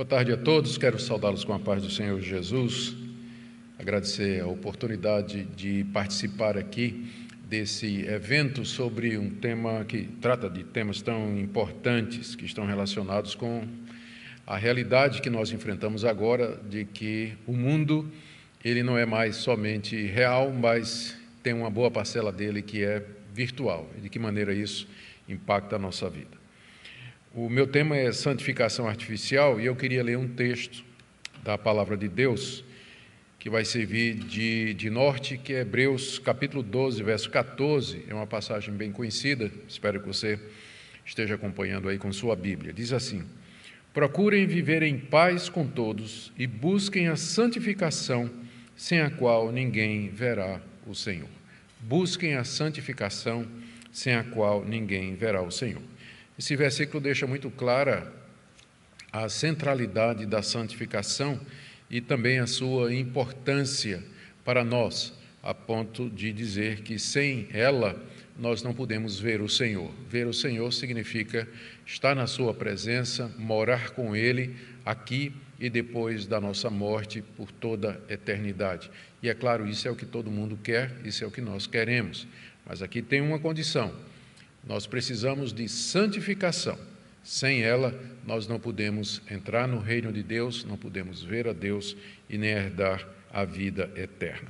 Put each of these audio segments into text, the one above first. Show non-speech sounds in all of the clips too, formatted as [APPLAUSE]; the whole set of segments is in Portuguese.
Boa tarde a todos, quero saudá-los com a paz do Senhor Jesus, agradecer a oportunidade de participar aqui desse evento sobre um tema que trata de temas tão importantes que estão relacionados com a realidade que nós enfrentamos agora de que o mundo ele não é mais somente real, mas tem uma boa parcela dele que é virtual. E de que maneira isso impacta a nossa vida? O meu tema é santificação artificial e eu queria ler um texto da palavra de Deus que vai servir de, de norte, que é Hebreus capítulo 12, verso 14. É uma passagem bem conhecida, espero que você esteja acompanhando aí com sua Bíblia. Diz assim: Procurem viver em paz com todos e busquem a santificação, sem a qual ninguém verá o Senhor. Busquem a santificação, sem a qual ninguém verá o Senhor. Esse versículo deixa muito clara a centralidade da santificação e também a sua importância para nós, a ponto de dizer que sem ela nós não podemos ver o Senhor. Ver o Senhor significa estar na Sua presença, morar com Ele aqui e depois da nossa morte por toda a eternidade. E é claro, isso é o que todo mundo quer, isso é o que nós queremos. Mas aqui tem uma condição: nós precisamos de santificação. Sem ela, nós não podemos entrar no reino de Deus, não podemos ver a Deus e nem herdar a vida eterna.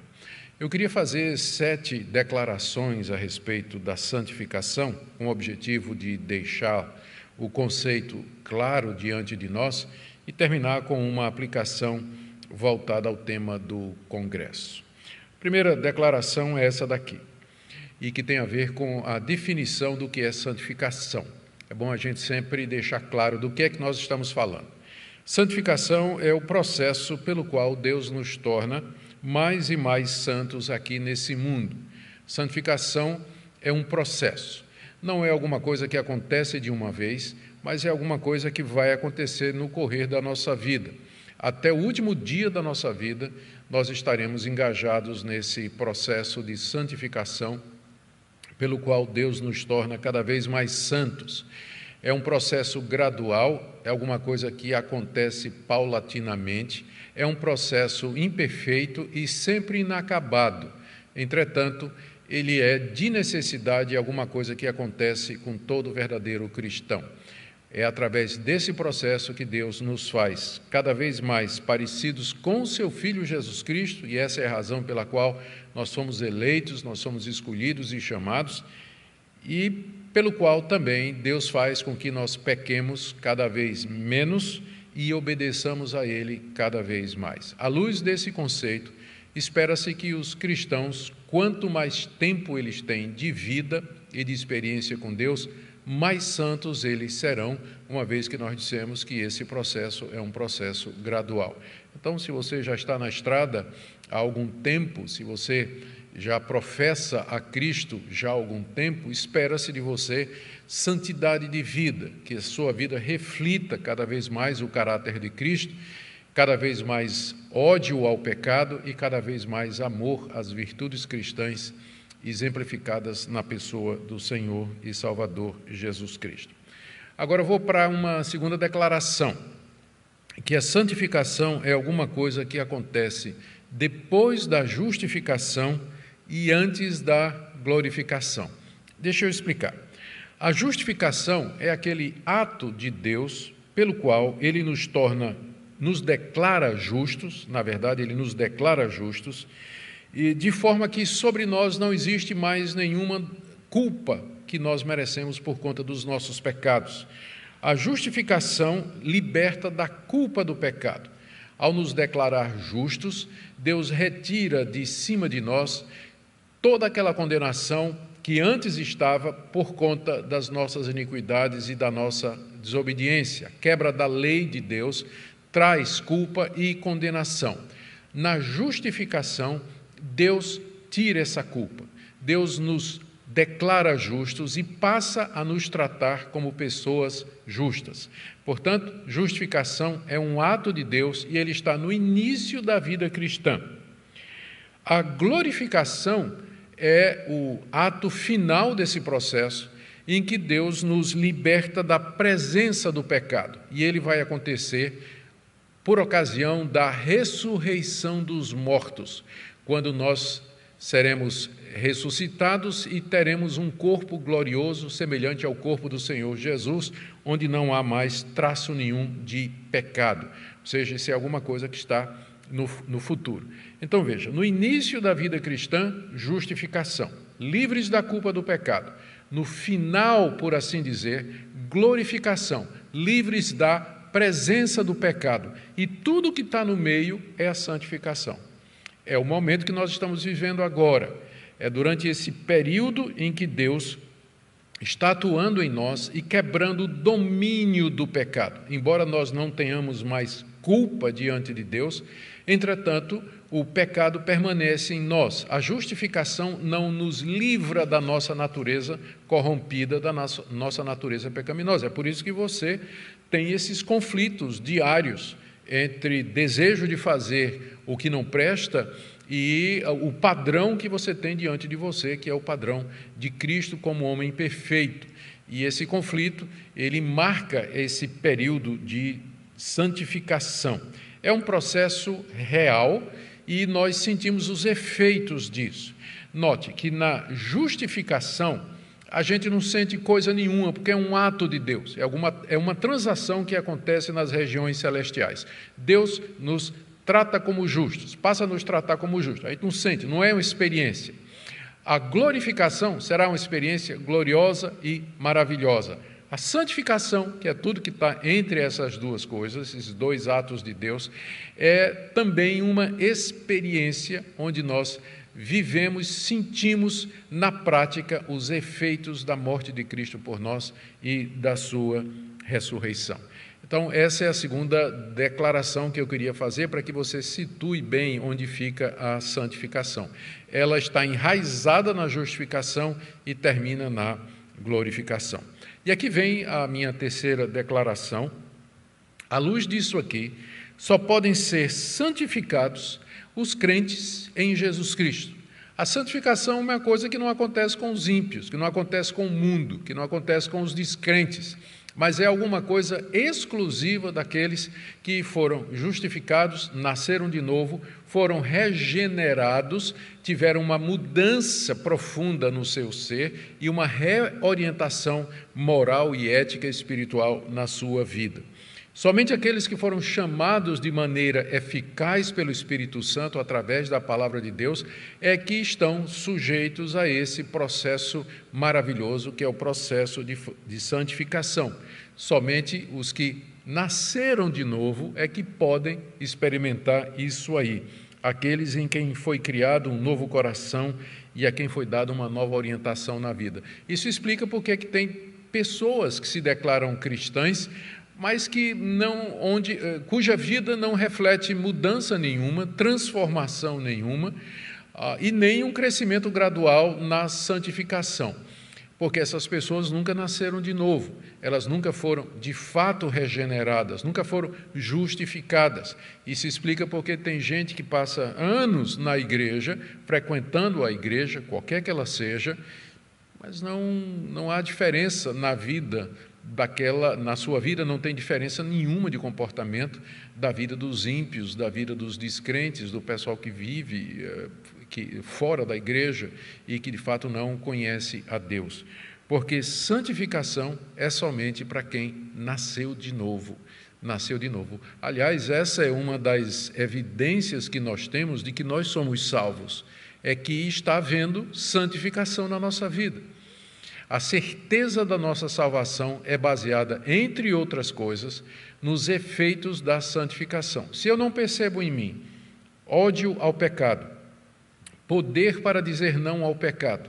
Eu queria fazer sete declarações a respeito da santificação, com o objetivo de deixar o conceito claro diante de nós e terminar com uma aplicação voltada ao tema do Congresso. A primeira declaração é essa daqui e que tem a ver com a definição do que é santificação. É bom a gente sempre deixar claro do que é que nós estamos falando. Santificação é o processo pelo qual Deus nos torna mais e mais santos aqui nesse mundo. Santificação é um processo. Não é alguma coisa que acontece de uma vez, mas é alguma coisa que vai acontecer no correr da nossa vida. Até o último dia da nossa vida, nós estaremos engajados nesse processo de santificação pelo qual Deus nos torna cada vez mais santos. É um processo gradual, é alguma coisa que acontece paulatinamente, é um processo imperfeito e sempre inacabado. Entretanto, ele é de necessidade alguma coisa que acontece com todo verdadeiro cristão. É através desse processo que Deus nos faz cada vez mais parecidos com seu Filho Jesus Cristo, e essa é a razão pela qual nós somos eleitos, nós somos escolhidos e chamados, e pelo qual também Deus faz com que nós pequemos cada vez menos e obedeçamos a Ele cada vez mais. À luz desse conceito, espera-se que os cristãos, quanto mais tempo eles têm de vida e de experiência com Deus, mais santos eles serão, uma vez que nós dissemos que esse processo é um processo gradual. Então, se você já está na estrada há algum tempo, se você já professa a Cristo já há algum tempo, espera-se de você santidade de vida, que a sua vida reflita cada vez mais o caráter de Cristo, cada vez mais ódio ao pecado e cada vez mais amor às virtudes cristãs exemplificadas na pessoa do Senhor e Salvador Jesus Cristo. Agora vou para uma segunda declaração, que a santificação é alguma coisa que acontece depois da justificação e antes da glorificação. Deixa eu explicar. A justificação é aquele ato de Deus pelo qual ele nos torna, nos declara justos, na verdade, ele nos declara justos e de forma que sobre nós não existe mais nenhuma culpa que nós merecemos por conta dos nossos pecados. A justificação liberta da culpa do pecado. Ao nos declarar justos, Deus retira de cima de nós toda aquela condenação que antes estava por conta das nossas iniquidades e da nossa desobediência. Quebra da lei de Deus traz culpa e condenação. Na justificação, Deus tira essa culpa. Deus nos declara justos e passa a nos tratar como pessoas justas. Portanto, justificação é um ato de Deus e ele está no início da vida cristã. A glorificação é o ato final desse processo em que Deus nos liberta da presença do pecado. E ele vai acontecer por ocasião da ressurreição dos mortos, quando nós seremos ressuscitados e teremos um corpo glorioso, semelhante ao corpo do Senhor Jesus, onde não há mais traço nenhum de pecado. Ou seja, isso é alguma coisa que está no, no futuro. Então veja: no início da vida cristã, justificação, livres da culpa do pecado. No final, por assim dizer, glorificação, livres da presença do pecado. E tudo que está no meio é a santificação. É o momento que nós estamos vivendo agora. É durante esse período em que Deus está atuando em nós e quebrando o domínio do pecado. Embora nós não tenhamos mais culpa diante de Deus, entretanto, o pecado permanece em nós. A justificação não nos livra da nossa natureza corrompida, da nossa, natureza pecaminosa. É por isso que você tem esses conflitos diários entre desejo de fazer o que não presta e o padrão que você tem diante de você, que é o padrão de Cristo como homem perfeito. E esse conflito, ele marca esse período de santificação. É um processo real e nós sentimos os efeitos disso. Note que na justificação, a gente não sente coisa nenhuma, porque é um ato de Deus, é, alguma, é uma transação que acontece nas regiões celestiais. Deus nos trata como justos, passa a nos tratar como justos. A gente não sente, não é uma experiência. A glorificação será uma experiência gloriosa e maravilhosa. A santificação, que é tudo que está entre essas duas coisas, esses dois atos de Deus, é também uma experiência onde nós vivemos, sentimos na prática os efeitos da morte de Cristo por nós e da sua ressurreição. Então, essa é a segunda declaração que eu queria fazer para que você situe bem onde fica a santificação. Ela está enraizada na justificação e termina na glorificação. E aqui vem a minha terceira declaração. À luz disso aqui, só podem ser santificados os crentes em Jesus Cristo. A santificação é uma coisa que não acontece com os ímpios, que não acontece com o mundo, que não acontece com os descrentes mas é alguma coisa exclusiva daqueles que foram justificados, nasceram de novo, foram regenerados, tiveram uma mudança profunda no seu ser e uma reorientação moral e ética espiritual na sua vida. Somente aqueles que foram chamados de maneira eficaz pelo Espírito Santo através da palavra de Deus é que estão sujeitos a esse processo maravilhoso que é o processo de, de santificação. Somente os que nasceram de novo é que podem experimentar isso aí. Aqueles em quem foi criado um novo coração e a quem foi dada uma nova orientação na vida. Isso explica porque é que tem pessoas que se declaram cristãs, mas que não, onde, eh, cuja vida não reflete mudança nenhuma, transformação nenhuma, ah, e nem um crescimento gradual na santificação. Porque essas pessoas nunca nasceram de novo, elas nunca foram de fato regeneradas, nunca foram justificadas. Isso explica porque tem gente que passa anos na igreja, frequentando a igreja, qualquer que ela seja, mas não, não há diferença na vida daquela, na sua vida não tem diferença nenhuma de comportamento da vida dos ímpios, da vida dos descrentes, do pessoal que vive eh, que, fora da igreja e que de fato não conhece a Deus. Porque santificação é somente para quem nasceu de novo. Nasceu de novo. Aliás, essa é uma das evidências que nós temos de que nós somos salvos. É que está havendo santificação na nossa vida. A certeza da nossa salvação é baseada, entre outras coisas, nos efeitos da santificação. Se eu não percebo em mim ódio ao pecado, poder para dizer não ao pecado,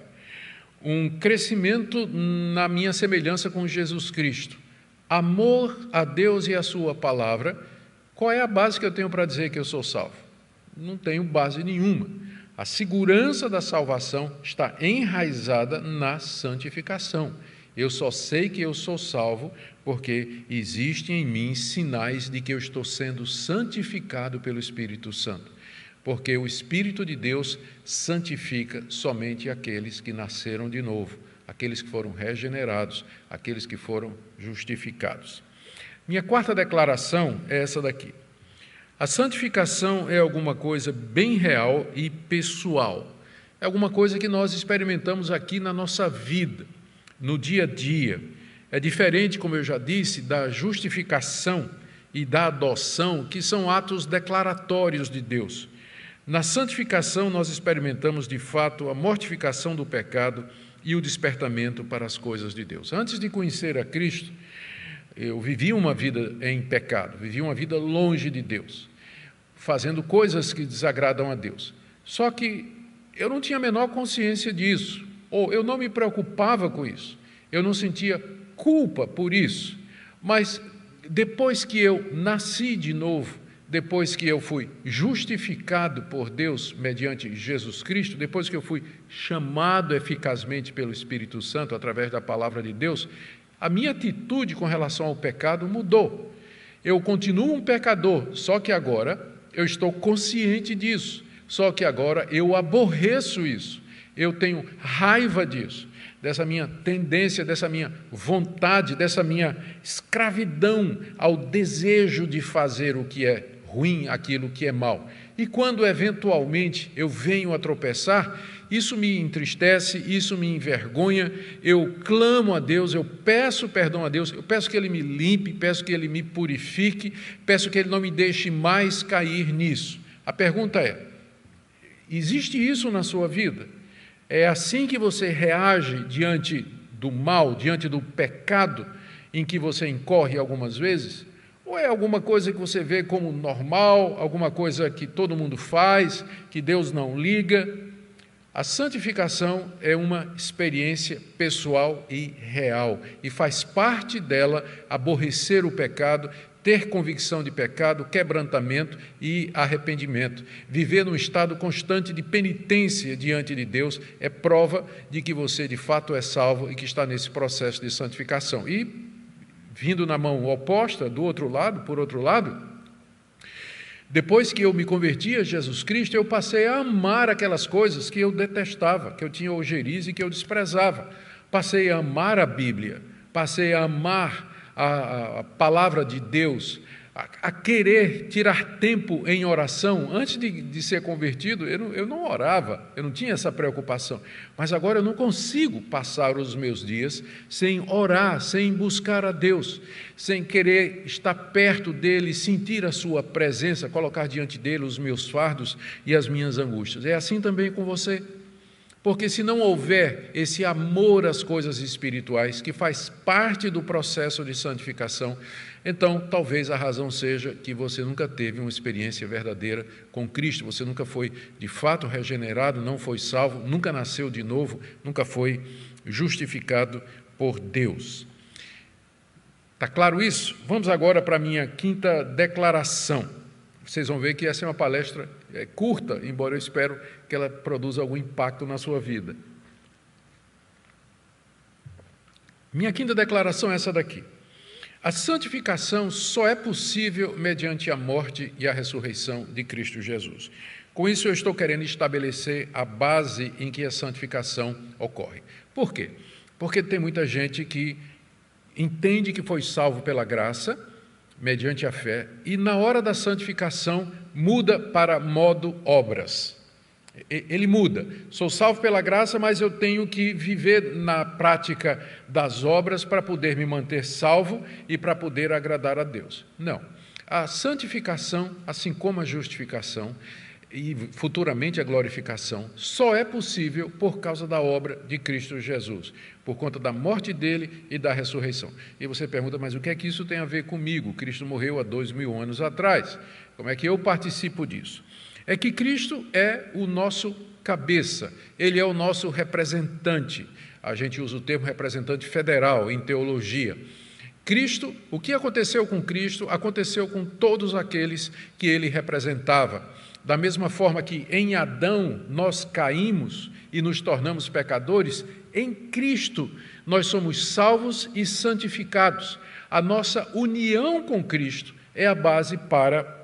um crescimento na minha semelhança com Jesus Cristo, amor a Deus e a Sua palavra, qual é a base que eu tenho para dizer que eu sou salvo? Não tenho base nenhuma. A segurança da salvação está enraizada na santificação. Eu só sei que eu sou salvo porque existem em mim sinais de que eu estou sendo santificado pelo Espírito Santo. Porque o Espírito de Deus santifica somente aqueles que nasceram de novo, aqueles que foram regenerados, aqueles que foram justificados. Minha quarta declaração é essa daqui. A santificação é alguma coisa bem real e pessoal. É alguma coisa que nós experimentamos aqui na nossa vida, no dia a dia. É diferente, como eu já disse, da justificação e da adoção, que são atos declaratórios de Deus. Na santificação, nós experimentamos de fato a mortificação do pecado e o despertamento para as coisas de Deus. Antes de conhecer a Cristo, eu vivi uma vida em pecado, vivi uma vida longe de Deus, fazendo coisas que desagradam a Deus. Só que eu não tinha a menor consciência disso, ou eu não me preocupava com isso, eu não sentia culpa por isso. Mas depois que eu nasci de novo, depois que eu fui justificado por Deus mediante Jesus Cristo, depois que eu fui chamado eficazmente pelo Espírito Santo através da palavra de Deus, a minha atitude com relação ao pecado mudou. Eu continuo um pecador, só que agora eu estou consciente disso, só que agora eu aborreço isso, eu tenho raiva disso, dessa minha tendência, dessa minha vontade, dessa minha escravidão ao desejo de fazer o que é ruim, aquilo que é mal. E quando eventualmente eu venho a tropeçar, isso me entristece, isso me envergonha, eu clamo a Deus, eu peço perdão a Deus, eu peço que Ele me limpe, peço que Ele me purifique, peço que Ele não me deixe mais cair nisso. A pergunta é: existe isso na sua vida? É assim que você reage diante do mal, diante do pecado em que você incorre algumas vezes? Ou é alguma coisa que você vê como normal, alguma coisa que todo mundo faz, que Deus não liga? A santificação é uma experiência pessoal e real, e faz parte dela aborrecer o pecado, ter convicção de pecado, quebrantamento e arrependimento. Viver num estado constante de penitência diante de Deus é prova de que você de fato é salvo e que está nesse processo de santificação. E vindo na mão oposta, do outro lado, por outro lado, depois que eu me converti a Jesus Cristo, eu passei a amar aquelas coisas que eu detestava, que eu tinha ojeriza e que eu desprezava. Passei a amar a Bíblia, passei a amar a, a palavra de Deus, a, querer tirar tempo em oração. Antes de, de ser convertido, eu não, eu não orava, eu não tinha essa preocupação. Mas agora eu não consigo passar os meus dias sem orar, sem buscar a Deus, sem querer estar perto dele, sentir a sua presença, colocar diante dele os meus fardos e as minhas angústias. É assim também com você. Porque se não houver esse amor às coisas espirituais, que faz parte do processo de santificação, então talvez a razão seja que você nunca teve uma experiência verdadeira com Cristo, você nunca foi de fato regenerado, não foi salvo, nunca nasceu de novo, nunca foi justificado por Deus. Está claro isso? Vamos agora para a minha quinta declaração. Vocês vão ver que essa é uma palestra é, curta, embora eu espero que ela produza algum impacto na sua vida. Minha quinta declaração é essa daqui. A santificação só é possível mediante a morte e a ressurreição de Cristo Jesus. Com isso, eu estou querendo estabelecer a base em que a santificação ocorre. Por quê? Porque tem muita gente que entende que foi salvo pela graça, mediante a fé, e na hora da santificação muda para modo obras. Ele muda. Sou salvo pela graça, mas eu tenho que viver na prática das obras para poder me manter salvo e para poder agradar a Deus. Não. A santificação, assim como a justificação e futuramente a glorificação, só é possível por causa da obra de Cristo Jesus, por conta da morte dele e da ressurreição. E você pergunta, mas o que é que isso tem a ver comigo? Cristo morreu há dois mil anos atrás. Como é que eu participo disso? É que Cristo é o nosso cabeça, ele é o nosso representante. A gente usa o termo representante federal em teologia. Cristo, o que aconteceu com Cristo, aconteceu com todos aqueles que ele representava. Da mesma forma que em Adão nós caímos e nos tornamos pecadores, em Cristo nós somos salvos e santificados. A nossa união com Cristo é a base para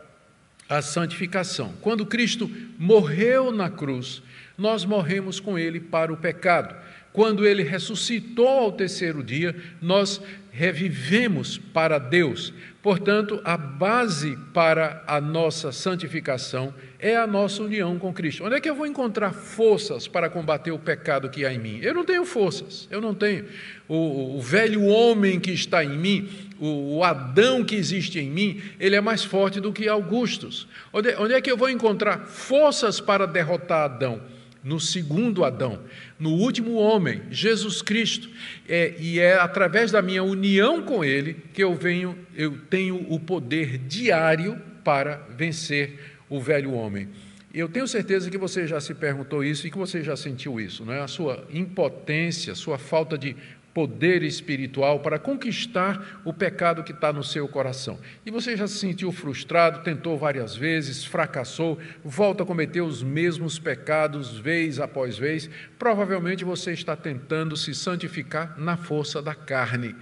a santificação. Quando Cristo morreu na cruz, nós morremos com ele para o pecado. quando ele ressuscitou ao terceiro dia, nós revivemos para Deus. Portanto, a base para a nossa santificação é a nossa união com Cristo. Onde é que eu vou encontrar forças para combater o pecado que há em mim? Eu não tenho forças, eu não tenho. O, o velho homem que está em mim, o, o, Adão que existe em mim, ele é mais forte do que Augustus. Onde, onde é que eu vou encontrar forças para derrotar Adão? No segundo Adão, no último homem, Jesus Cristo. É, e é através da minha união com Ele que eu venho, eu tenho o poder diário para vencer o velho homem. Eu tenho certeza que você já se perguntou isso e que você já sentiu isso, não é? A sua impotência, sua falta de poder espiritual para conquistar o pecado que está no seu coração. E você já se sentiu frustrado, tentou várias vezes, fracassou, volta a cometer os mesmos pecados vez após vez. Provavelmente você está tentando se santificar na força da carne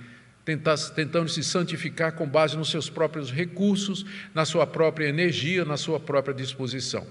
tentando se santificar com base nos seus próprios recursos, na sua própria energia, na sua própria disposição.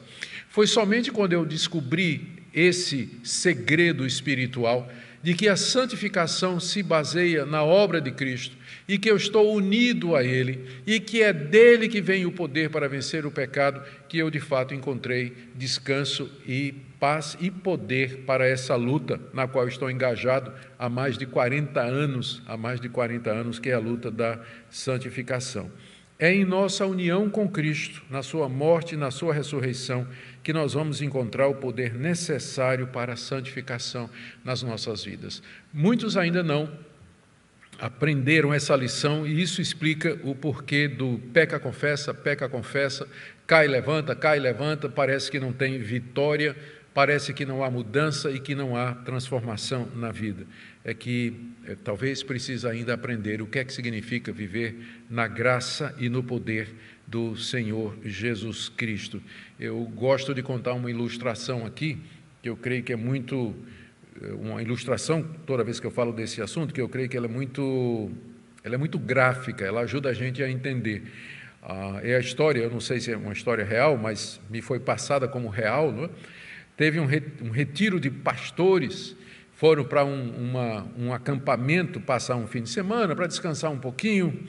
Foi somente quando eu descobri esse segredo espiritual de que a santificação se baseia na obra de Cristo e que eu estou unido a Ele e que é dele que vem o poder para vencer o pecado, que eu de fato encontrei descanso e paz e poder para essa luta na qual estou engajado há mais de 40 anos, há mais de 40 anos, que é a luta da santificação. É em nossa união com Cristo, na sua morte e na sua ressurreição, que nós vamos encontrar o poder necessário para a santificação nas nossas vidas. Muitos ainda não aprenderam essa lição e isso explica o porquê do peca, confessa, peca, confessa, cai, levanta, cai, levanta, parece que não tem vitória parece que não há mudança e que não há transformação na vida. É que é, talvez precisa ainda aprender o que é que significa viver na graça e no poder do Senhor Jesus Cristo. Eu gosto de contar uma ilustração aqui, que eu creio que é muito é, uma ilustração toda vez que eu falo desse assunto, que eu creio que ela é muito ela é muito gráfica, ela ajuda a gente a entender. Ah, é a história, eu não sei se é uma história real, mas me foi passada como real, não é? Teve um retiro de pastores, foram para um, um acampamento passar um fim de semana, para descansar um pouquinho,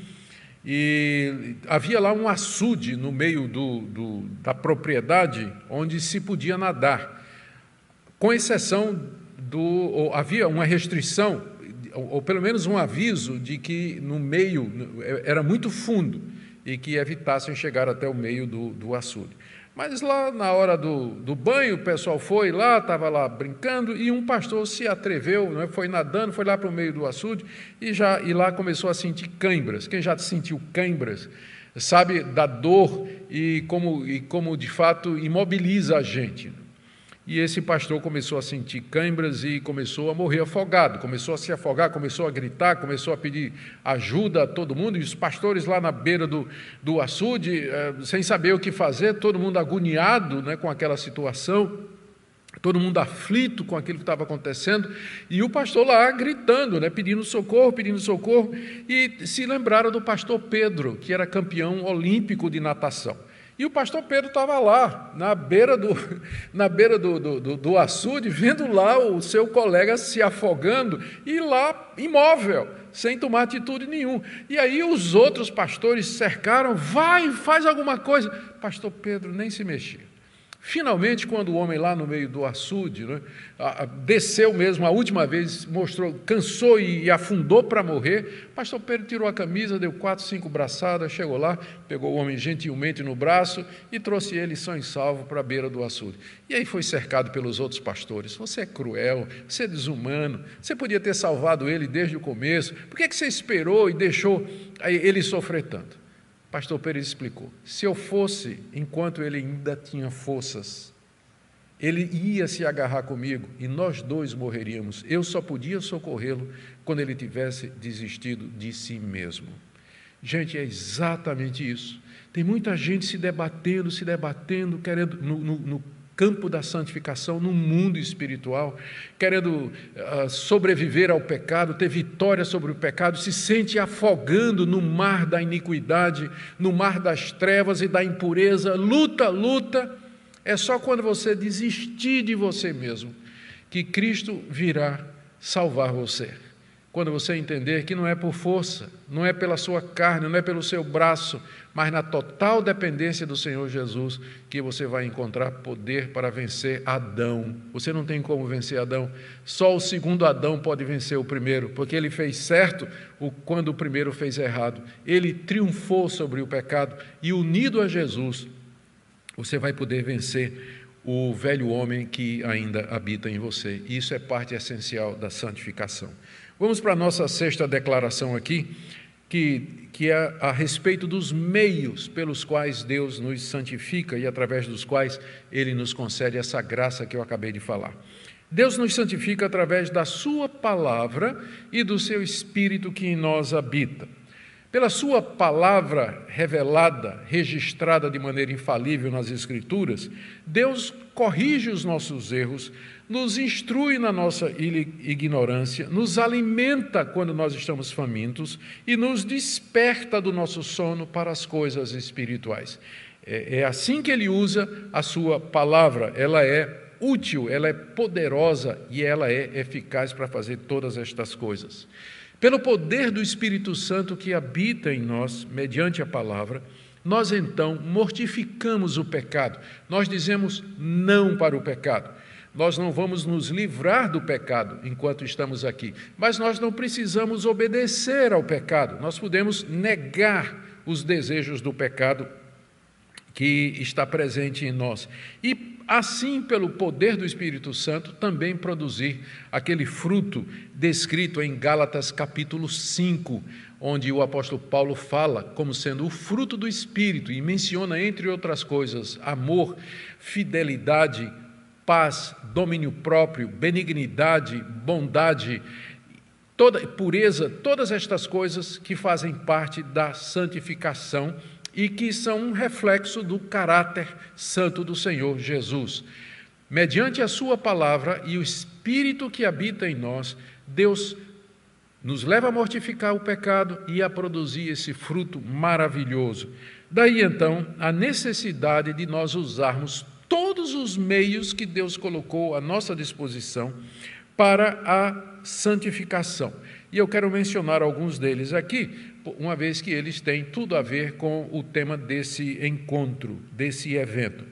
e havia lá um açude no meio do, do, da propriedade onde se podia nadar, com exceção do. havia uma restrição, ou, ou pelo menos um aviso, de que no meio era muito fundo e que evitassem chegar até o meio do, do açude. Mas lá na hora do, do banho, o pessoal foi lá, estava lá brincando, e um pastor se atreveu, né, foi nadando, foi lá para o meio do açude, e, já, e lá começou a sentir cãibras. Quem já sentiu cãibras sabe da dor e como, e como de fato imobiliza a gente. E esse pastor começou a sentir câimbras e começou a morrer afogado, começou a se afogar, começou a gritar, começou a pedir ajuda a todo mundo, e os pastores lá na beira do, do açude, eh, sem saber o que fazer, todo mundo agoniado né, com aquela situação, todo mundo aflito com aquilo que estava acontecendo, e o pastor lá gritando, né, pedindo socorro, pedindo socorro, e se lembraram do pastor Pedro, que era campeão olímpico de natação. E o pastor Pedro estava lá, na beira, do, [LAUGHS] na beira do, do, do, açude, vendo lá o seu colega se afogando e lá imóvel, sem tomar atitude nenhuma. E aí os outros pastores cercaram, vai, faz alguma coisa. Pastor Pedro nem se mexia. Finalmente, quando o homem lá no meio do açude né, desceu mesmo, a última vez mostrou, cansou e afundou para morrer, pastor Pedro tirou a camisa, deu quatro, cinco braçadas, chegou lá, pegou o homem gentilmente no braço e trouxe ele são e salvo para a beira do açude. E aí foi cercado pelos outros pastores. Você é cruel, você é desumano, você podia ter salvado ele desde o começo, por que, é que você esperou e deixou ele sofrer tanto? Pastor Pérez explicou: se eu fosse enquanto ele ainda tinha forças, ele ia se agarrar comigo e nós dois morreríamos. Eu só podia socorrê-lo quando ele tivesse desistido de si mesmo. Gente, é exatamente isso. Tem muita gente se debatendo, se debatendo, querendo, no, no, no campo da santificação, no mundo espiritual, querendo uh, sobreviver ao pecado, ter vitória sobre o pecado, se sente afogando no mar da iniquidade, no mar das trevas e da impureza, luta, luta. É só quando você desistir de você mesmo que Cristo virá salvar você. Quando você entender que não é por força, não é pela sua carne, não é pelo seu braço, mas na total dependência do Senhor Jesus, que você vai encontrar poder para vencer Adão. Você não tem como vencer Adão, só o segundo Adão pode vencer o primeiro, porque ele fez certo quando o primeiro fez errado. Ele triunfou sobre o pecado e, unido a Jesus, você vai poder vencer o velho homem que ainda habita em você. Isso é parte essencial da santificação. Vamos para a nossa sexta declaração aqui, que, que é a respeito dos meios pelos quais Deus nos santifica e através dos quais Ele nos concede essa graça que eu acabei de falar. Deus nos santifica através da Sua palavra e do Seu Espírito que em nós habita. Pela Sua palavra revelada, registrada de maneira infalível nas Escrituras, Deus corrige os nossos erros, nos instrui na nossa ignorância, nos alimenta quando nós estamos famintos e nos desperta do nosso sono para as coisas espirituais. É, é assim que ele usa a sua palavra, ela é útil, ela é poderosa e ela é eficaz para fazer todas estas coisas. Pelo poder do Espírito Santo que habita em nós, mediante a palavra, nós então mortificamos o pecado, nós dizemos não para o pecado. Nós não vamos nos livrar do pecado enquanto estamos aqui, mas nós não precisamos obedecer ao pecado, nós podemos negar os desejos do pecado que está presente em nós. E assim, pelo poder do Espírito Santo, também produzir aquele fruto descrito em Gálatas capítulo 5, onde o apóstolo Paulo fala como sendo o fruto do Espírito e menciona, entre outras coisas, amor, fidelidade, paz, domínio próprio, benignidade, bondade, toda pureza, todas estas coisas que fazem parte da santificação e que são um reflexo do caráter santo do Senhor Jesus. Mediante a sua palavra e o espírito que habita em nós, Deus nos leva a mortificar o pecado e a produzir esse fruto maravilhoso. Daí então a necessidade de nós usarmos todos os meios que Deus colocou à nossa disposição para a santificação. E eu quero mencionar alguns deles aqui, uma vez que eles têm tudo a ver com o tema desse encontro, desse evento.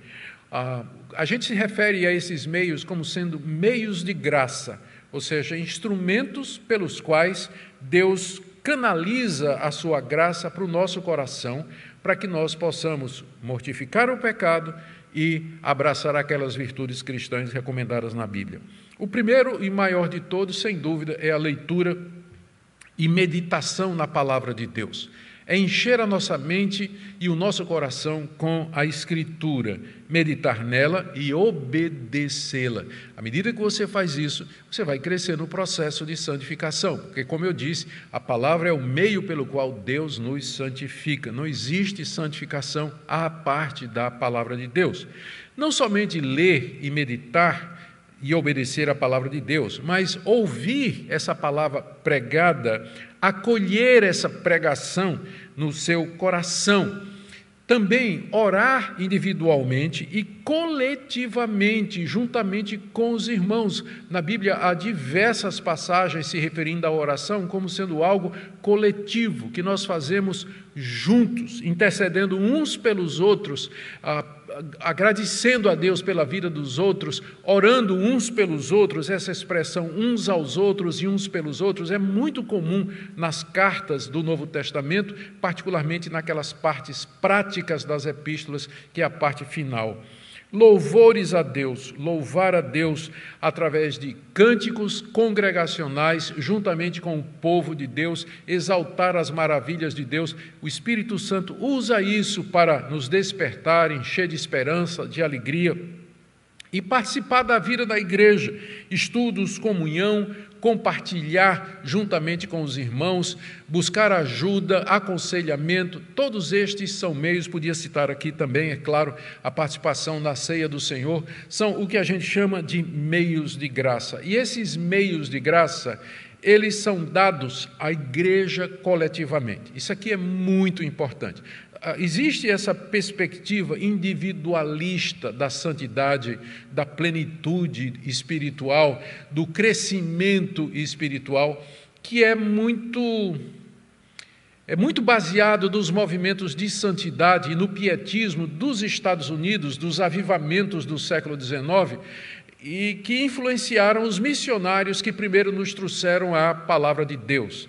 Ah, a gente se refere a esses meios como sendo meios de graça, ou seja, instrumentos pelos quais Deus canaliza a sua graça para o nosso coração, para que nós possamos mortificar o pecado e abraçar aquelas virtudes cristãs recomendadas na Bíblia. O primeiro e maior de todos, sem dúvida, é a leitura e meditação na palavra de Deus é encher a nossa mente e o nosso coração com a Escritura, meditar nela e obedecê-la. À medida que você faz isso, você vai crescer no processo de santificação, porque, como eu disse, a palavra é o meio pelo qual Deus nos santifica. Não existe santificação à parte da palavra de Deus. Não somente ler e meditar e obedecer a palavra de Deus, mas ouvir essa palavra pregada, acolher essa pregação no seu coração. Também orar individualmente e coletivamente, juntamente com os irmãos. Na Bíblia há diversas passagens se referindo à oração como sendo algo coletivo, que nós fazemos juntos, intercedendo uns pelos outros, agradecendo a Deus pela vida dos outros, orando uns pelos outros, essa expressão uns aos outros e uns pelos outros é muito comum nas cartas do Novo Testamento, particularmente naquelas partes práticas das epístolas, que é a parte final. Louvores a Deus, louvar a Deus através de cânticos congregacionais, juntamente com o povo de Deus, exaltar as maravilhas de Deus. O Espírito Santo usa isso para nos despertar, encher de esperança, de alegria e participar da vida da igreja, estudos, comunhão, compartilhar juntamente com os irmãos, buscar ajuda, aconselhamento, todos estes são meios, podia citar aqui também, é claro, a participação na ceia do Senhor, são o que a gente chama de meios de graça. E esses meios de graça, eles são dados à igreja coletivamente. Isso aqui é muito importante existe essa perspectiva individualista da santidade, da plenitude espiritual, do crescimento espiritual, que é muito é muito baseado nos movimentos de santidade e no pietismo dos Estados Unidos, dos avivamentos do século XIX, e que influenciaram os missionários que primeiro nos trouxeram a palavra de Deus.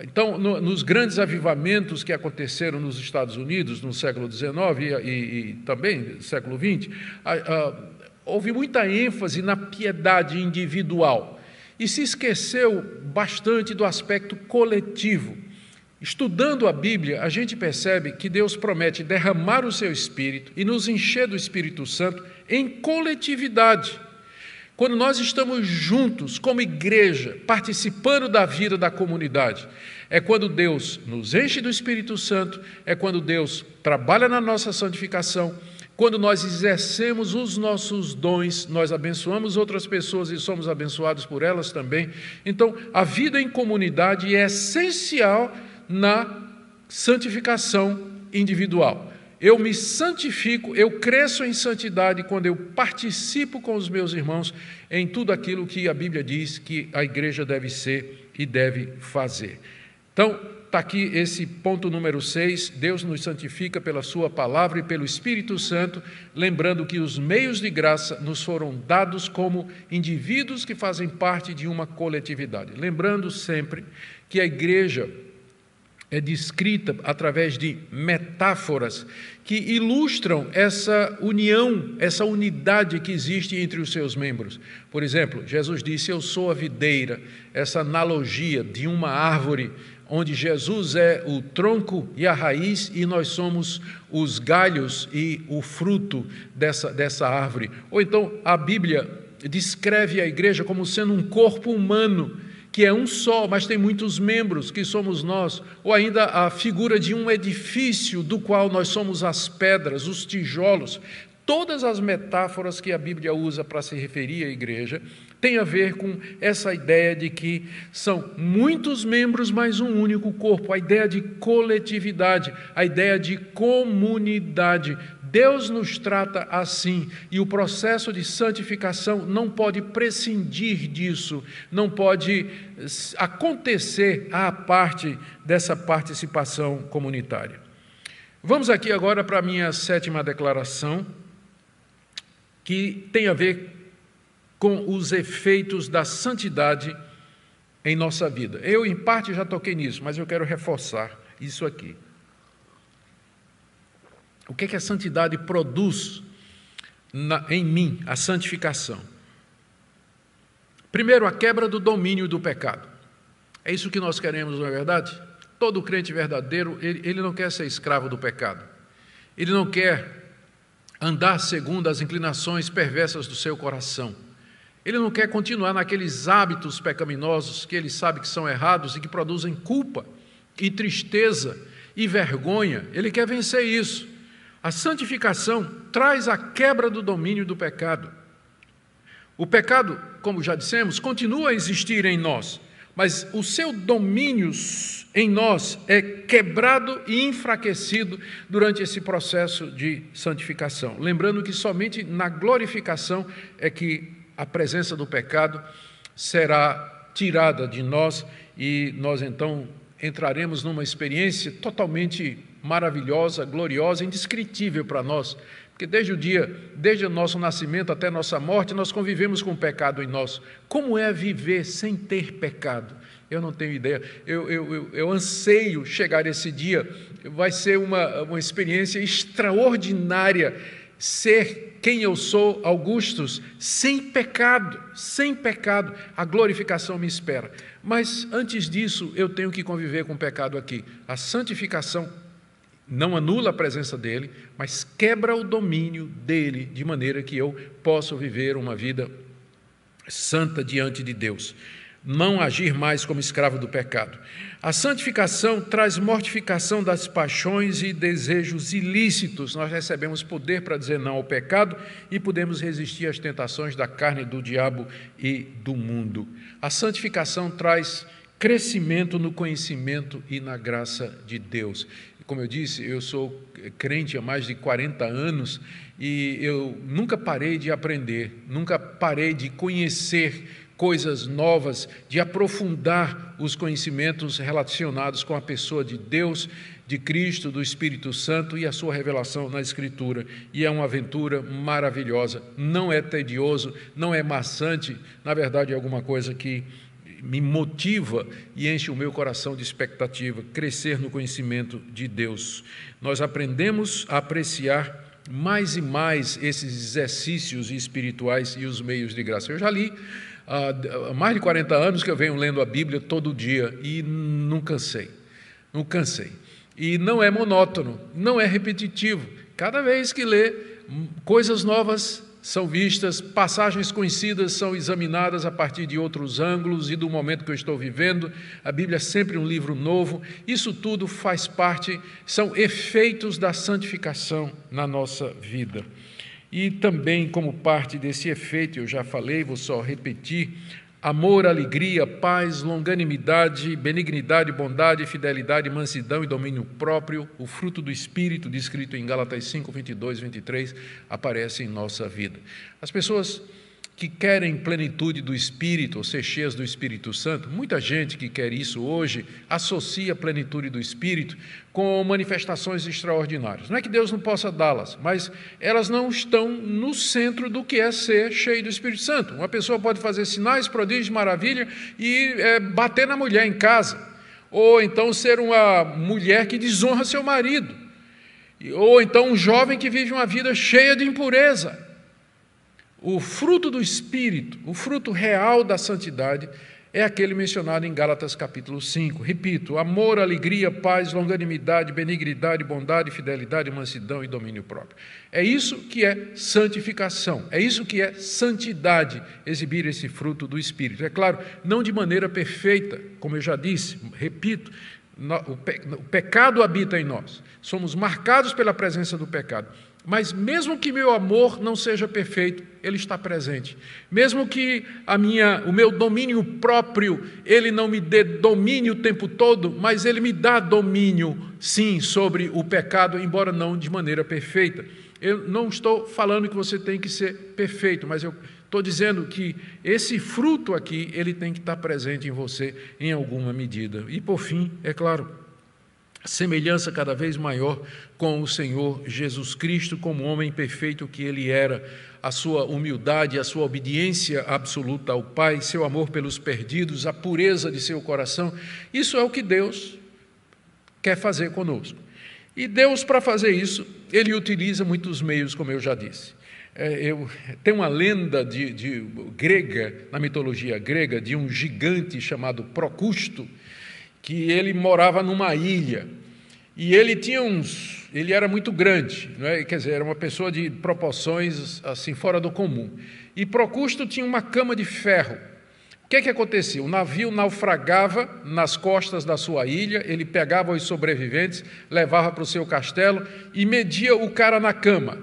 Então, no, nos grandes avivamentos que aconteceram nos Estados Unidos no século XIX e, e, e também no século XX, a, a, houve muita ênfase na piedade individual e se esqueceu bastante do aspecto coletivo. Estudando a Bíblia, a gente percebe que Deus promete derramar o seu Espírito e nos encher do Espírito Santo em coletividade. Quando nós estamos juntos, como igreja, participando da vida da comunidade, é quando Deus nos enche do Espírito Santo, é quando Deus trabalha na nossa santificação, quando nós exercemos os nossos dons, nós abençoamos outras pessoas e somos abençoados por elas também. Então, a vida em comunidade é essencial na santificação individual. Eu me santifico, eu cresço em santidade quando eu participo com os meus irmãos em tudo aquilo que a Bíblia diz que a igreja deve ser e deve fazer. Então, está aqui esse ponto número 6. Deus nos santifica pela Sua palavra e pelo Espírito Santo, lembrando que os meios de graça nos foram dados como indivíduos que fazem parte de uma coletividade. Lembrando sempre que a igreja é descrita através de metáforas que ilustram essa união, essa unidade que existe entre os seus membros. Por exemplo, Jesus disse: Eu sou a videira, essa analogia de uma árvore onde Jesus é o tronco e a raiz e nós somos os galhos e o fruto dessa, dessa árvore. Ou então a Bíblia descreve a igreja como sendo um corpo humano que é um só, mas tem muitos membros, que somos nós, ou ainda a figura de um edifício do qual nós somos as pedras, os tijolos. Todas as metáforas que a Bíblia usa para se referir à igreja têm a ver com essa ideia de que são muitos membros, mas um único corpo, a ideia de coletividade, a ideia de comunidade. Deus nos trata assim e o processo de santificação não pode prescindir disso, não pode acontecer à parte dessa participação comunitária. Vamos aqui agora para a minha sétima declaração, que tem a ver com os efeitos da santidade em nossa vida. Eu, em parte, já toquei nisso, mas eu quero reforçar isso aqui. O que, é que a santidade produz na, em mim, a santificação? Primeiro, a quebra do domínio do pecado. É isso que nós queremos, não é verdade? Todo crente verdadeiro, ele, ele não quer ser escravo do pecado. Ele não quer andar segundo as inclinações perversas do seu coração. Ele não quer continuar naqueles hábitos pecaminosos que ele sabe que são errados e que produzem culpa e tristeza e vergonha. Ele quer vencer isso. A santificação traz a quebra do domínio do pecado. O pecado, como já dissemos, continua a existir em nós, mas o seu domínio em nós é quebrado e enfraquecido durante esse processo de santificação. Lembrando que somente na glorificação é que a presença do pecado será tirada de nós e nós então entraremos numa experiência totalmente maravilhosa, gloriosa, indescritível para nós, porque desde o dia, desde o nosso nascimento até a nossa morte, nós convivemos com o pecado em nós. Como é viver sem ter pecado? Eu não tenho ideia. Eu, eu, eu, eu anseio chegar esse dia. Vai ser uma, uma experiência extraordinária ser quem eu sou, Augustus, sem pecado, sem pecado. A glorificação me espera. Mas antes disso, eu tenho que conviver com o pecado aqui. A santificação não anula a presença dele, mas quebra o domínio dele, de maneira que eu possa viver uma vida santa diante de Deus. Não agir mais como escravo do pecado. A santificação traz mortificação das paixões e desejos ilícitos. Nós recebemos poder para dizer não ao pecado e podemos resistir às tentações da carne, do diabo e do mundo. A santificação traz crescimento no conhecimento e na graça de Deus como eu disse, eu sou crente há mais de 40 anos e eu nunca parei de aprender, nunca parei de conhecer coisas novas, de aprofundar os conhecimentos relacionados com a pessoa de Deus, de Cristo, do Espírito Santo e a sua revelação na Escritura. E é uma aventura maravilhosa. Não é tedioso, não é maçante, na verdade é alguma coisa que me motiva e enche o meu coração de expectativa, crescer no conhecimento de Deus. Nós aprendemos a apreciar mais e mais esses exercícios espirituais e os meios de graça. Eu já li há mais de 40 anos que eu venho lendo a Bíblia todo dia e não cansei, não cansei. E não é monótono, não é repetitivo. Cada vez que lê, coisas novas são vistas, passagens conhecidas são examinadas a partir de outros ângulos e do momento que eu estou vivendo. A Bíblia é sempre um livro novo. Isso tudo faz parte, são efeitos da santificação na nossa vida. E também, como parte desse efeito, eu já falei, vou só repetir: amor, alegria, paz, longanimidade, benignidade, bondade, fidelidade, mansidão e domínio próprio, o fruto do Espírito, descrito em Gálatas 5, 22, 23, aparece em nossa vida. As pessoas que querem plenitude do Espírito, ou ser cheias do Espírito Santo, muita gente que quer isso hoje associa a plenitude do Espírito com manifestações extraordinárias. Não é que Deus não possa dá-las, mas elas não estão no centro do que é ser cheio do Espírito Santo. Uma pessoa pode fazer sinais, prodígios, maravilha e é, bater na mulher em casa, ou então ser uma mulher que desonra seu marido, ou então um jovem que vive uma vida cheia de impureza. O fruto do Espírito, o fruto real da santidade, é aquele mencionado em Gálatas capítulo 5. Repito: amor, alegria, paz, longanimidade, benignidade, bondade, fidelidade, mansidão e domínio próprio. É isso que é santificação, é isso que é santidade, exibir esse fruto do Espírito. É claro, não de maneira perfeita, como eu já disse, repito, o pecado habita em nós, somos marcados pela presença do pecado. Mas mesmo que meu amor não seja perfeito, ele está presente. Mesmo que a minha, o meu domínio próprio, ele não me dê domínio o tempo todo, mas ele me dá domínio, sim, sobre o pecado, embora não de maneira perfeita. Eu não estou falando que você tem que ser perfeito, mas eu estou dizendo que esse fruto aqui, ele tem que estar presente em você em alguma medida. E por fim, é claro, semelhança cada vez maior com o Senhor Jesus Cristo, como homem perfeito que ele era, a sua humildade, a sua obediência absoluta ao Pai, seu amor pelos perdidos, a pureza de seu coração. Isso é o que Deus quer fazer conosco. E Deus, para fazer isso, ele utiliza muitos meios, como eu já disse. É, eu, tem uma lenda de, de, grega, na mitologia grega, de um gigante chamado Procusto, que ele morava numa ilha e ele tinha uns, ele era muito grande, não é? quer dizer, era uma pessoa de proporções assim fora do comum. E Procusto tinha uma cama de ferro. O que é que acontecia? O navio naufragava nas costas da sua ilha, ele pegava os sobreviventes, levava para o seu castelo e media o cara na cama.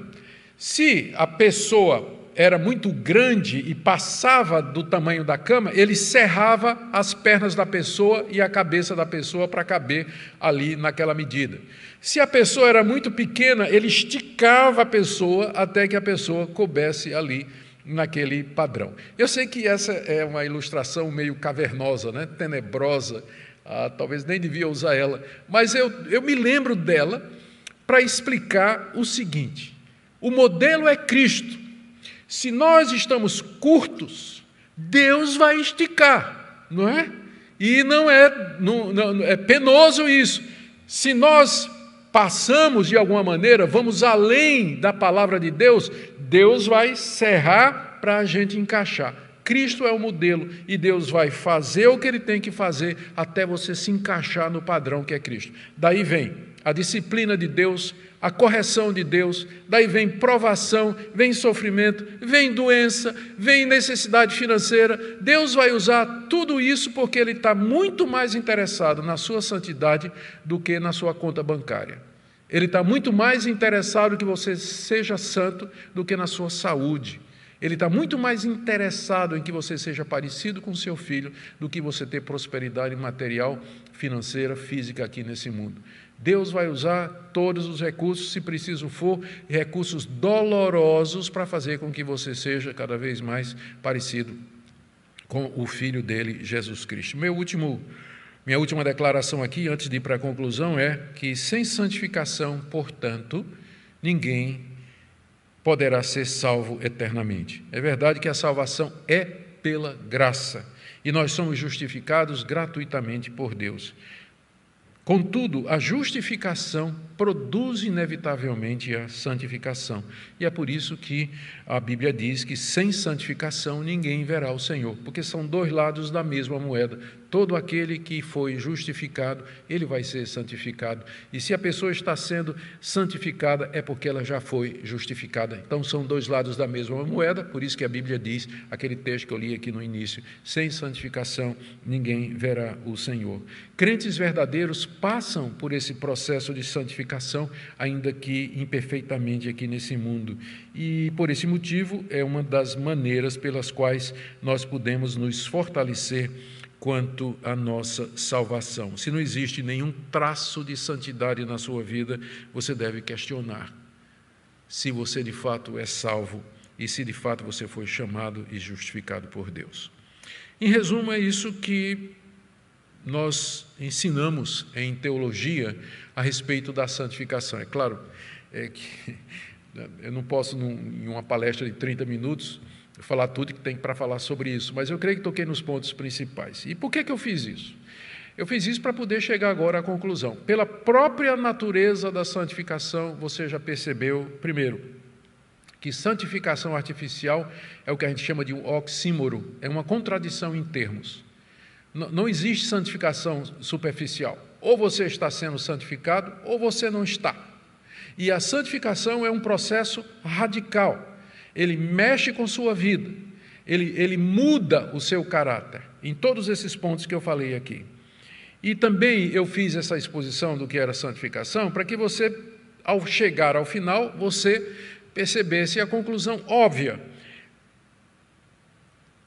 Se a pessoa era muito grande e passava do tamanho da cama, ele serrava as pernas da pessoa e a cabeça da pessoa para caber ali naquela medida. Se a pessoa era muito pequena, ele esticava a pessoa até que a pessoa coubesse ali naquele padrão. Eu sei que essa é uma ilustração meio cavernosa, né? tenebrosa, ah, talvez nem devia usar ela, mas eu, eu me lembro dela para explicar o seguinte: o modelo é Cristo. Se nós estamos curtos, Deus vai esticar, não é? E não é, não, não, é penoso isso. Se nós passamos de alguma maneira, vamos além da palavra de Deus, Deus vai serrar para a gente encaixar. Cristo é o modelo e Deus vai fazer o que ele tem que fazer até você se encaixar no padrão que é Cristo. Daí vem a disciplina de Deus, a correção de Deus, daí vem provação, vem sofrimento, vem doença, vem necessidade financeira. Deus vai usar tudo isso porque Ele está muito mais interessado na sua santidade do que na sua conta bancária. Ele está muito mais interessado que você seja santo do que na sua saúde. Ele está muito mais interessado em que você seja parecido com seu filho do que você ter prosperidade material, financeira, física aqui nesse mundo. Deus vai usar todos os recursos, se preciso for, recursos dolorosos para fazer com que você seja cada vez mais parecido com o filho dele, Jesus Cristo. Meu último minha última declaração aqui, antes de ir para a conclusão, é que sem santificação, portanto, ninguém poderá ser salvo eternamente. É verdade que a salvação é pela graça e nós somos justificados gratuitamente por Deus. Contudo, a justificação produz inevitavelmente a santificação. E é por isso que a Bíblia diz que sem santificação ninguém verá o Senhor, porque são dois lados da mesma moeda. Todo aquele que foi justificado, ele vai ser santificado. E se a pessoa está sendo santificada, é porque ela já foi justificada. Então são dois lados da mesma moeda, por isso que a Bíblia diz, aquele texto que eu li aqui no início: sem santificação ninguém verá o Senhor. Crentes verdadeiros passam por esse processo de santificação, ainda que imperfeitamente aqui nesse mundo. E por esse motivo é uma das maneiras pelas quais nós podemos nos fortalecer quanto à nossa salvação. Se não existe nenhum traço de santidade na sua vida, você deve questionar se você de fato é salvo e se de fato você foi chamado e justificado por Deus. Em resumo, é isso que nós ensinamos em teologia a respeito da santificação. É claro é que [LAUGHS] eu não posso, num, em uma palestra de 30 minutos, falar tudo que tem para falar sobre isso, mas eu creio que toquei nos pontos principais. E por que, que eu fiz isso? Eu fiz isso para poder chegar agora à conclusão. Pela própria natureza da santificação, você já percebeu, primeiro, que santificação artificial é o que a gente chama de um oxímoro, é uma contradição em termos. Não existe santificação superficial. Ou você está sendo santificado, ou você não está. E a santificação é um processo radical ele mexe com sua vida, ele, ele muda o seu caráter, em todos esses pontos que eu falei aqui. E também eu fiz essa exposição do que era santificação, para que você, ao chegar ao final, você percebesse a conclusão óbvia.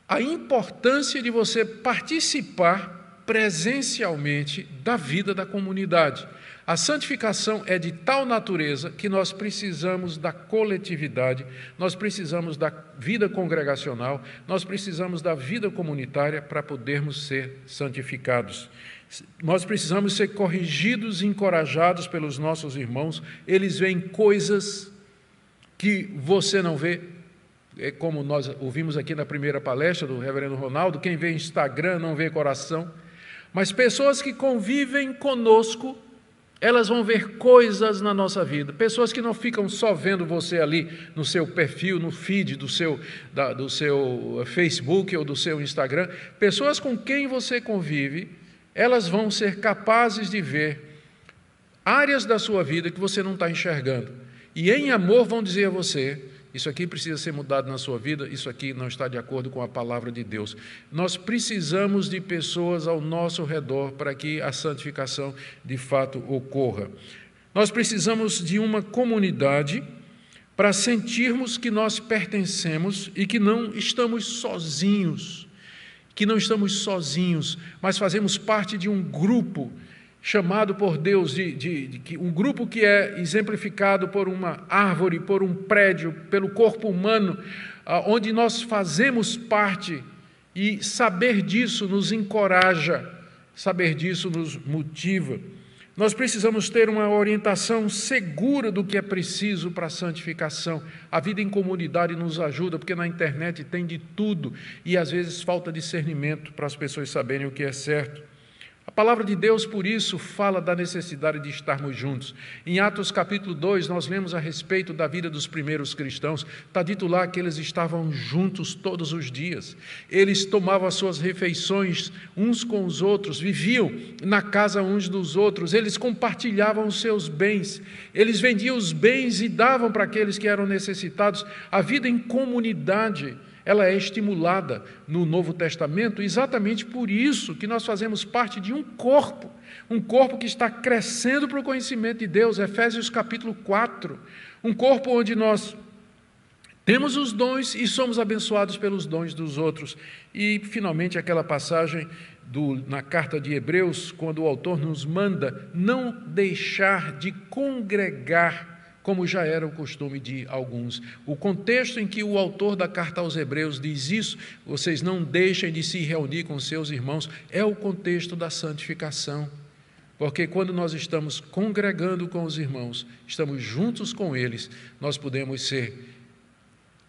A importância de você participar presencialmente da vida da comunidade. A santificação é de tal natureza que nós precisamos da coletividade, nós precisamos da vida congregacional, nós precisamos da vida comunitária para podermos ser santificados. Nós precisamos ser corrigidos e encorajados pelos nossos irmãos, eles veem coisas que você não vê, é como nós ouvimos aqui na primeira palestra do reverendo Ronaldo, quem vê Instagram não vê coração, mas pessoas que convivem conosco elas vão ver coisas na nossa vida. Pessoas que não ficam só vendo você ali no seu perfil, no feed do seu, da, do seu Facebook ou do seu Instagram. Pessoas com quem você convive, elas vão ser capazes de ver áreas da sua vida que você não está enxergando. E em amor vão dizer a você: isso aqui precisa ser mudado na sua vida, isso aqui não está de acordo com a palavra de Deus. Nós precisamos de pessoas ao nosso redor para que a santificação de fato ocorra. Nós precisamos de uma comunidade para sentirmos que nós pertencemos e que não estamos sozinhos, que não estamos sozinhos, mas fazemos parte de um grupo chamado por Deus de, de, de, um grupo que é exemplificado por uma árvore, por um prédio, pelo corpo humano, ah, onde nós fazemos parte e saber disso nos encoraja, saber disso nos motiva. Nós precisamos ter uma orientação segura do que é preciso para a santificação. A vida em comunidade nos ajuda, porque na internet tem de tudo e às vezes falta discernimento para as pessoas saberem o que é certo. A palavra de Deus, por isso, fala da necessidade de estarmos juntos. Em Atos capítulo 2, nós lemos a respeito da vida dos primeiros cristãos. Está dito lá que eles estavam juntos todos os dias. Eles tomavam as suas refeições uns com os outros, viviam na casa uns dos outros, eles compartilhavam os seus bens, eles vendiam os bens e davam para aqueles que eram necessitados. A vida em comunidade ela é estimulada no Novo Testamento exatamente por isso que nós fazemos parte de um corpo, um corpo que está crescendo para o conhecimento de Deus, Efésios capítulo 4, um corpo onde nós temos os dons e somos abençoados pelos dons dos outros. E, finalmente, aquela passagem do, na carta de Hebreus, quando o autor nos manda não deixar de congregar como já era o costume de alguns. O contexto em que o autor da carta aos Hebreus diz isso, vocês não deixem de se reunir com seus irmãos, é o contexto da santificação. Porque quando nós estamos congregando com os irmãos, estamos juntos com eles, nós podemos ser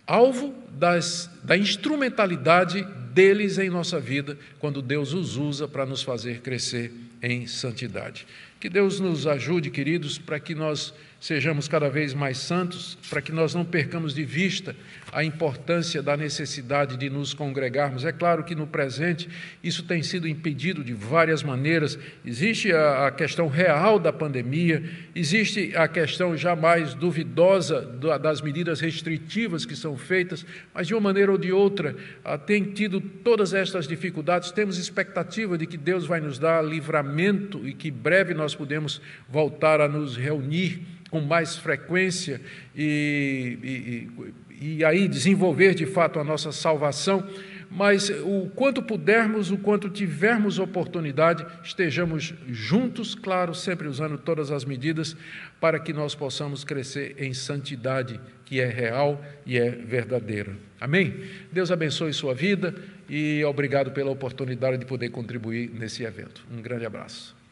alvo das, da instrumentalidade deles em nossa vida, quando Deus os usa para nos fazer crescer em santidade. Que Deus nos ajude, queridos, para que nós sejamos cada vez mais santos, para que nós não percamos de vista a importância da necessidade de nos congregarmos. É claro que no presente isso tem sido impedido de várias maneiras. Existe a, questão real da pandemia, existe a questão jamais duvidosa das medidas restritivas que são feitas, mas de uma maneira ou de outra, ah, tem tido todas estas dificuldades. Temos expectativa de que Deus vai nos dar livramento e que breve nós podemos voltar a nos reunir com mais frequência e, e, e aí desenvolver de fato a nossa salvação, mas o quanto pudermos, o quanto tivermos oportunidade, estejamos juntos, claro, sempre usando todas as medidas para que nós possamos crescer em santidade que é real e é verdadeira. Amém? Deus abençoe sua vida e obrigado pela oportunidade de poder contribuir nesse evento. Um grande abraço.